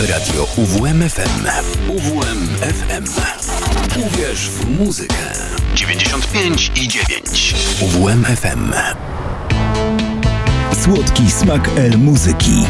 Radio UWMFM. UWMFM. Uwierz w muzykę. 95 i 9. UWMFM. Słodki smak El Muzyki.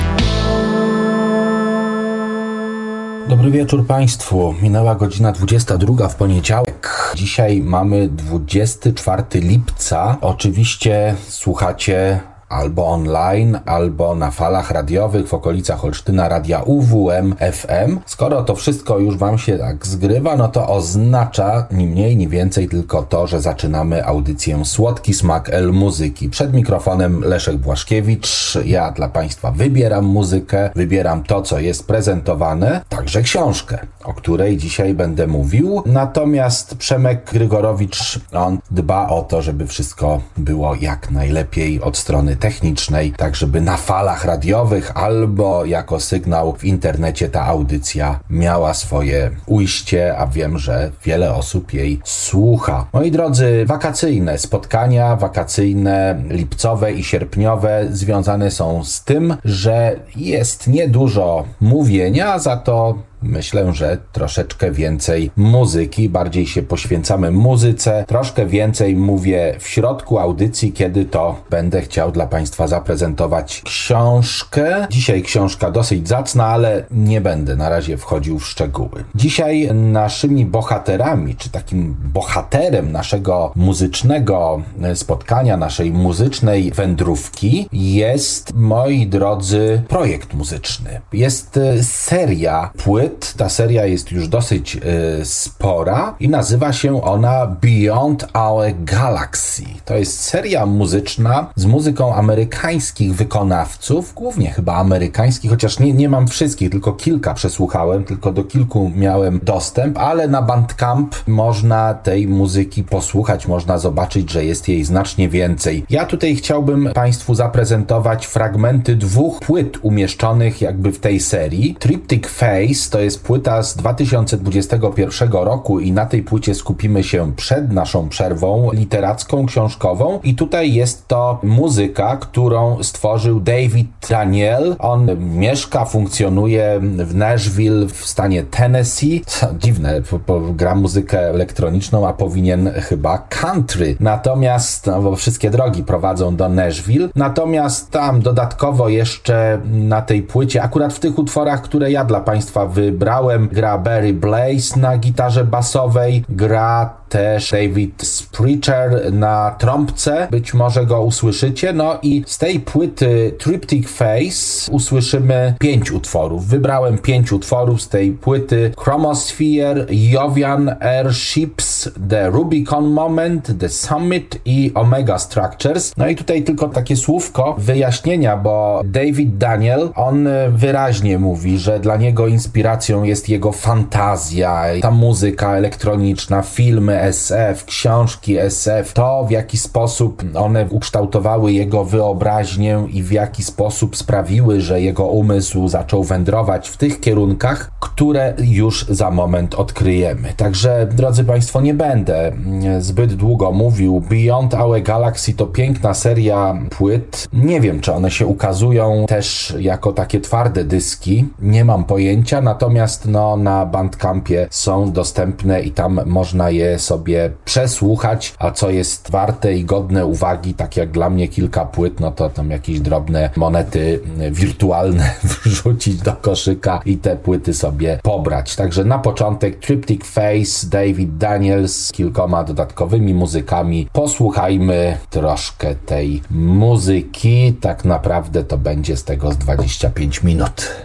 Dobry wieczór Państwu. Minęła godzina 22 w poniedziałek. Dzisiaj mamy 24 lipca. Oczywiście słuchacie albo online, albo na falach radiowych w okolicach Olsztyna Radia UWM FM. Skoro to wszystko już Wam się tak zgrywa, no to oznacza ni mniej, ni więcej tylko to, że zaczynamy audycję Słodki Smak El Muzyki. Przed mikrofonem Leszek Błaszkiewicz. Ja dla Państwa wybieram muzykę, wybieram to, co jest prezentowane, także książkę, o której dzisiaj będę mówił. Natomiast Przemek Grygorowicz, on dba o to, żeby wszystko było jak najlepiej od strony technicznej, tak żeby na falach radiowych albo jako sygnał w internecie ta audycja miała swoje ujście, a wiem, że wiele osób jej słucha. Moi drodzy, wakacyjne spotkania, wakacyjne, lipcowe i sierpniowe związane są z tym, że jest niedużo mówienia, za to Myślę, że troszeczkę więcej muzyki, bardziej się poświęcamy muzyce, troszkę więcej mówię w środku audycji, kiedy to będę chciał dla Państwa zaprezentować książkę. Dzisiaj książka dosyć zacna, ale nie będę na razie wchodził w szczegóły. Dzisiaj naszymi bohaterami, czy takim bohaterem naszego muzycznego spotkania, naszej muzycznej wędrówki jest, moi drodzy, projekt muzyczny. Jest seria ta seria jest już dosyć y, spora i nazywa się ona Beyond Our Galaxy. To jest seria muzyczna z muzyką amerykańskich wykonawców, głównie chyba amerykańskich, chociaż nie, nie mam wszystkich, tylko kilka przesłuchałem, tylko do kilku miałem dostęp, ale na Bandcamp można tej muzyki posłuchać, można zobaczyć, że jest jej znacznie więcej. Ja tutaj chciałbym Państwu zaprezentować fragmenty dwóch płyt umieszczonych jakby w tej serii. Triptych Face to jest płyta z 2021 roku i na tej płycie skupimy się przed naszą przerwą literacką, książkową i tutaj jest to muzyka, którą stworzył David Daniel. On mieszka, funkcjonuje w Nashville w stanie Tennessee. Dziwne, bo gra muzykę elektroniczną, a powinien chyba country. Natomiast, no, bo wszystkie drogi prowadzą do Nashville. Natomiast tam dodatkowo jeszcze na tej płycie, akurat w tych utworach, które ja dla Państwa wybrałem, gra Barry Blaze na gitarze basowej, gra też David Spreacher na trąbce, być może go usłyszycie. No i z tej płyty Triptych Face usłyszymy pięć utworów. Wybrałem pięć utworów z tej płyty Chromosphere, Jovian Airships, The Rubicon Moment, The Summit i Omega Structures. No i tutaj tylko takie słówko wyjaśnienia, bo David Daniel, on wyraźnie mówi, że dla niego inspiracją jest jego fantazja, ta muzyka elektroniczna, filmy SF, książki SF, to w jaki sposób one ukształtowały jego wyobraźnię i w jaki sposób sprawiły, że jego umysł zaczął wędrować w tych kierunkach, które już za moment odkryjemy. Także, drodzy Państwo, nie będę zbyt długo mówił. Beyond Our Galaxy to piękna seria płyt. Nie wiem, czy one się ukazują też jako takie twarde dyski. Nie mam pojęcia, natomiast no, na Bandcampie są dostępne i tam można je sobie przesłuchać, a co jest warte i godne uwagi, tak jak dla mnie kilka płyt, no to tam jakieś drobne monety wirtualne wrzucić do koszyka i te płyty sobie pobrać. Także na początek Triptych Face, David Daniels z kilkoma dodatkowymi muzykami. Posłuchajmy troszkę tej muzyki. Tak naprawdę to będzie z tego z 25 minut.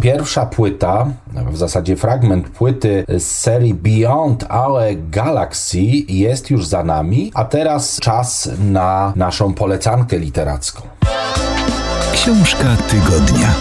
Pierwsza płyta, w zasadzie fragment płyty z serii Beyond Our Galaxy jest już za nami, a teraz czas na naszą polecankę literacką. Książka tygodnia.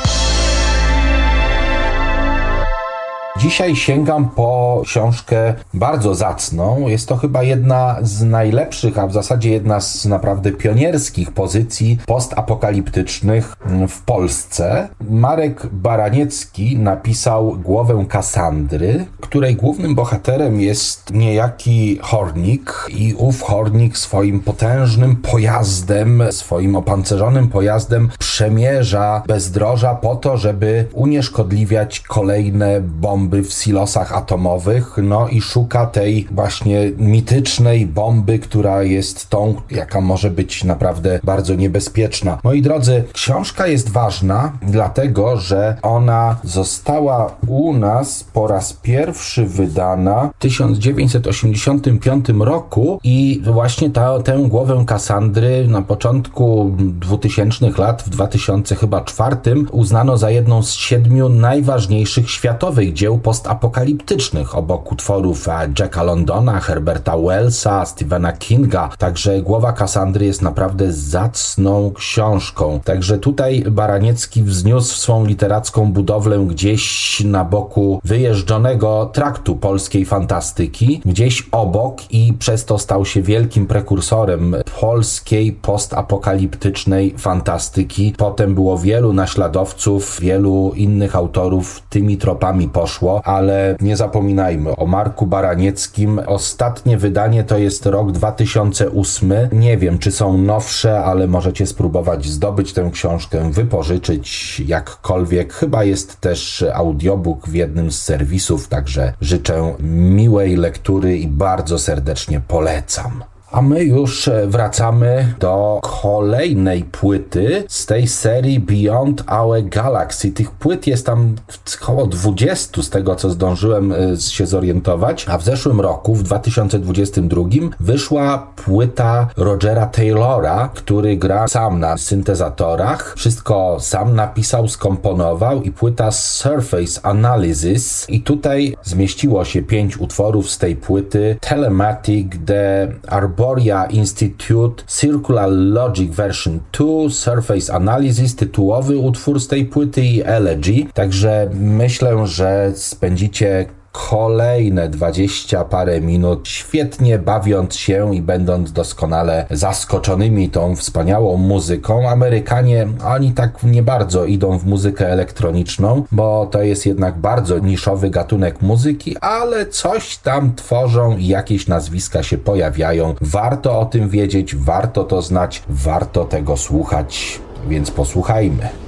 Dzisiaj sięgam po książkę bardzo zacną. Jest to chyba jedna z najlepszych, a w zasadzie jedna z naprawdę pionierskich pozycji postapokaliptycznych w Polsce. Marek Baraniecki napisał Głowę Kasandry, której głównym bohaterem jest niejaki Hornik i ów Hornik swoim potężnym pojazdem, swoim opancerzonym pojazdem przemierza bezdroża po to, żeby unieszkodliwiać kolejne bomby w silosach atomowych, no i szuka tej właśnie mitycznej bomby, która jest tą, jaka może być naprawdę bardzo niebezpieczna. Moi drodzy, książka jest ważna, dlatego że ona została u nas po raz pierwszy wydana w 1985 roku i właśnie ta, tę głowę Kasandry na początku 2000 lat, w 2000 chyba czwartym, uznano za jedną z siedmiu najważniejszych światowych dzieł postapokaliptycznych obok utworów Jacka Londona, Herberta Wellsa, Stephena Kinga. Także Głowa Kassandry jest naprawdę zacną książką. Także tutaj Baraniecki wzniósł swą literacką budowlę gdzieś na boku wyjeżdżonego traktu polskiej fantastyki, gdzieś obok i przez to stał się wielkim prekursorem polskiej postapokaliptycznej fantastyki. Potem było wielu naśladowców, wielu innych autorów tymi tropami poszło ale nie zapominajmy o Marku Baranieckim. Ostatnie wydanie to jest rok 2008. Nie wiem, czy są nowsze, ale możecie spróbować zdobyć tę książkę, wypożyczyć jakkolwiek. Chyba jest też audiobook w jednym z serwisów, także życzę miłej lektury i bardzo serdecznie polecam. A my już e, wracamy do kolejnej płyty z tej serii Beyond Our Galaxy. Tych płyt jest tam około 20 z tego, co zdążyłem e, się zorientować. A w zeszłym roku, w 2022, wyszła płyta Rogera Taylora, który gra sam na syntezatorach. Wszystko sam napisał, skomponował i płyta Surface Analysis. I tutaj zmieściło się pięć utworów z tej płyty. Telematic, The Arbor Arboria Institute Circular Logic Version 2, Surface Analysis, tytułowy utwór z tej płyty i Elegy. Także myślę, że spędzicie kolejne dwadzieścia parę minut, świetnie bawiąc się i będąc doskonale zaskoczonymi tą wspaniałą muzyką. Amerykanie, oni tak nie bardzo idą w muzykę elektroniczną, bo to jest jednak bardzo niszowy gatunek muzyki, ale coś tam tworzą i jakieś nazwiska się pojawiają. Warto o tym wiedzieć, warto to znać, warto tego słuchać, więc posłuchajmy.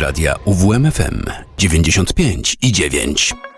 Radia UWMFM 95 i 9.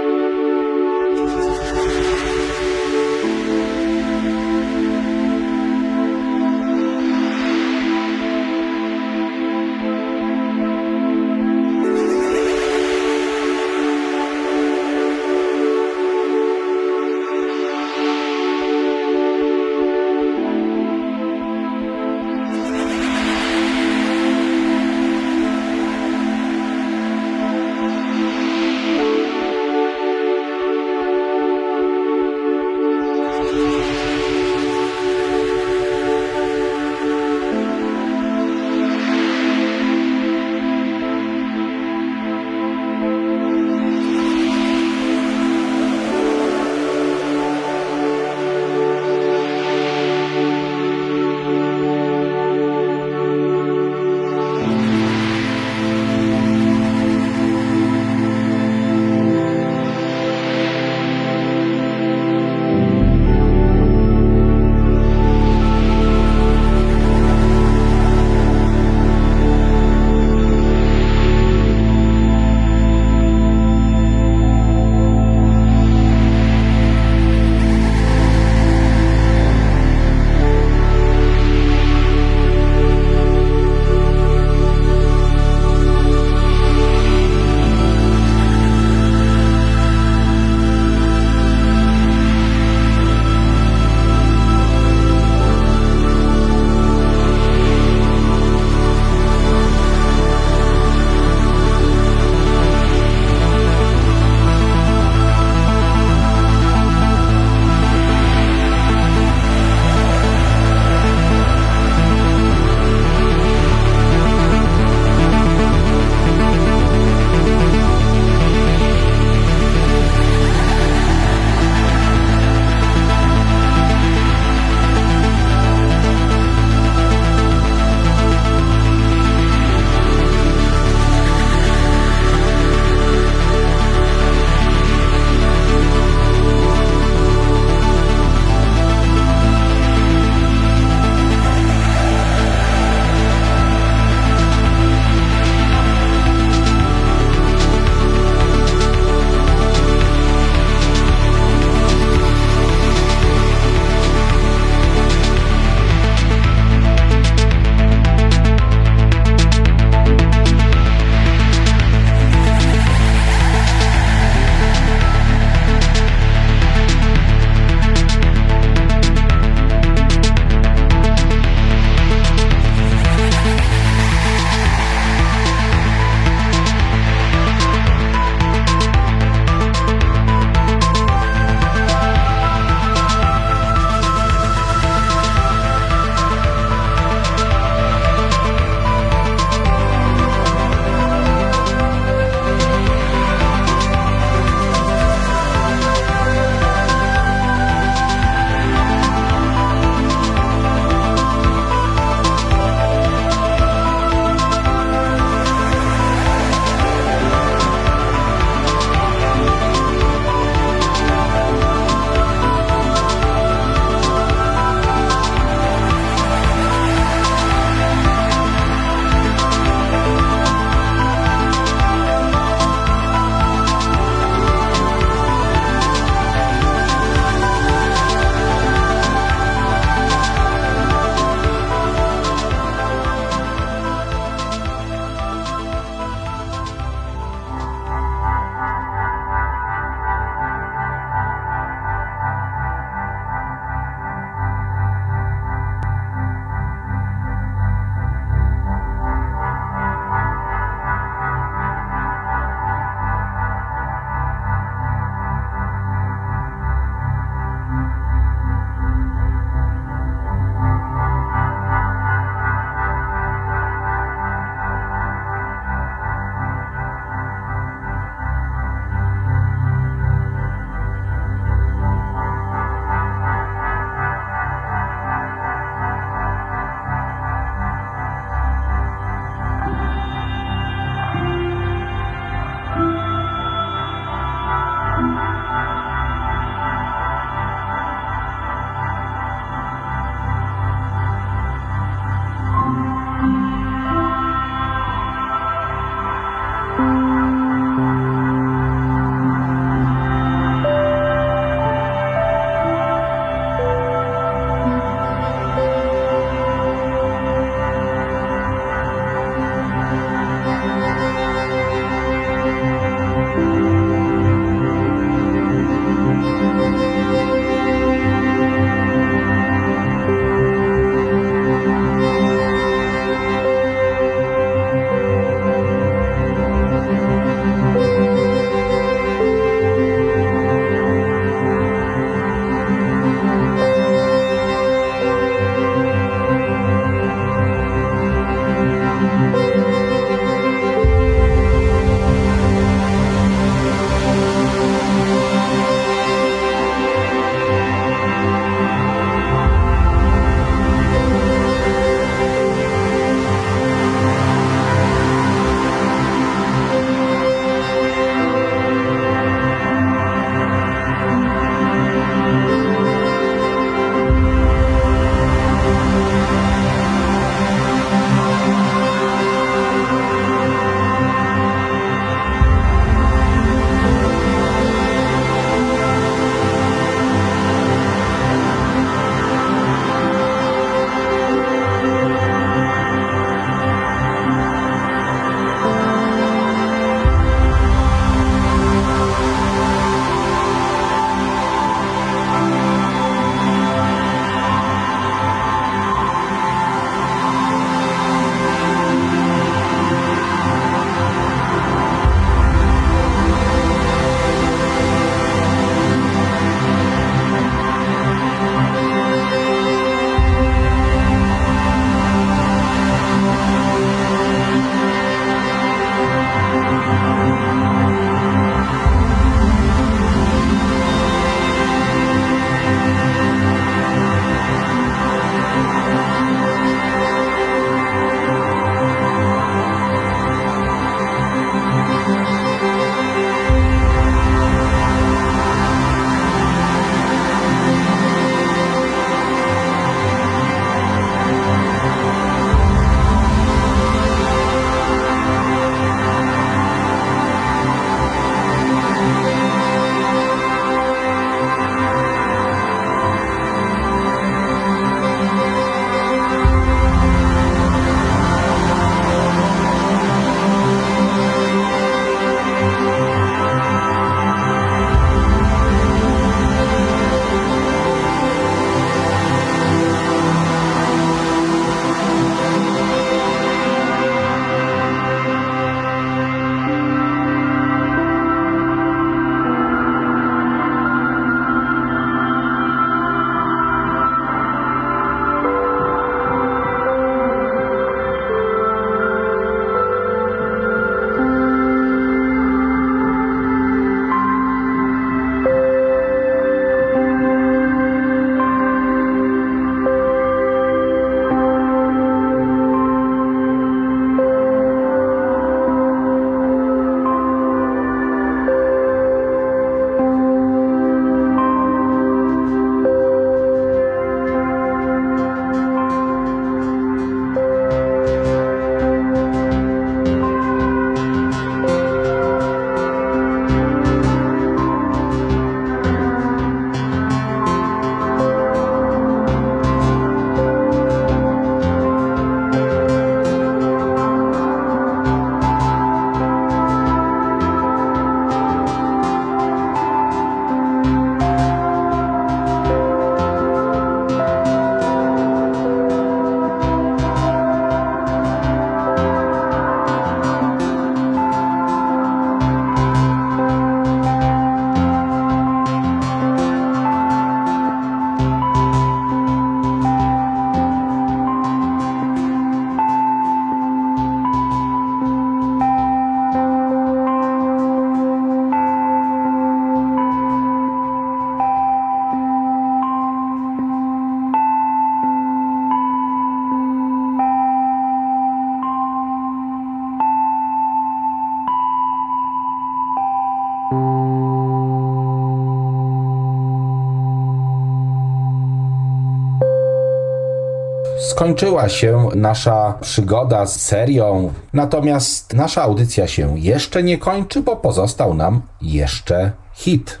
skończyła się nasza przygoda z serią, natomiast nasza audycja się jeszcze nie kończy, bo pozostał nam jeszcze hit.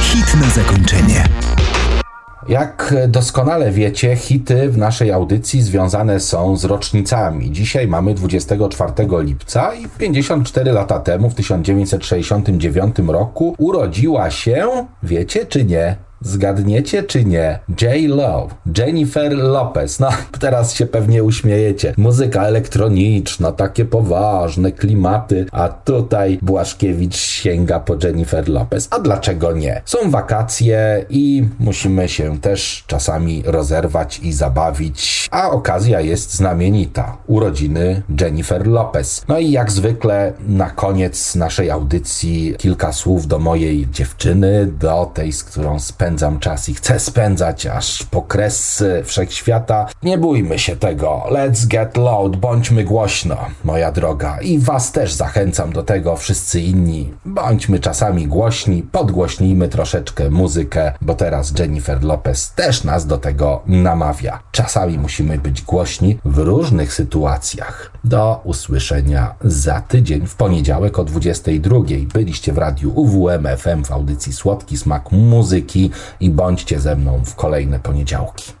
Hit na zakończenie. Jak doskonale wiecie, hity w naszej audycji związane są z rocznicami. Dzisiaj mamy 24 lipca i 54 lata temu, w 1969 roku, urodziła się, wiecie czy nie, Zgadniecie czy nie? J. Lo, Jennifer Lopez. No, teraz się pewnie uśmiejecie. Muzyka elektroniczna, takie poważne klimaty, a tutaj Błaszkiewicz sięga po Jennifer Lopez. A dlaczego nie? Są wakacje i musimy się też czasami rozerwać i zabawić, a okazja jest znamienita. Urodziny Jennifer Lopez. No i jak zwykle na koniec naszej audycji kilka słów do mojej dziewczyny, do tej, z którą spędzam spędzam czas i chcę spędzać aż po kres wszechświata. Nie bójmy się tego. Let's get loud, bądźmy głośno, moja droga. I was też zachęcam do tego, wszyscy inni. Bądźmy czasami głośni, podgłośnijmy troszeczkę muzykę, bo teraz Jennifer Lopez też nas do tego namawia. Czasami musimy być głośni w różnych sytuacjach. Do usłyszenia za tydzień w poniedziałek o 22. Byliście w radiu UWM FM w audycji Słodki Smak Muzyki i bądźcie ze mną w kolejne poniedziałki.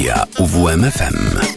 Radia UWMFM.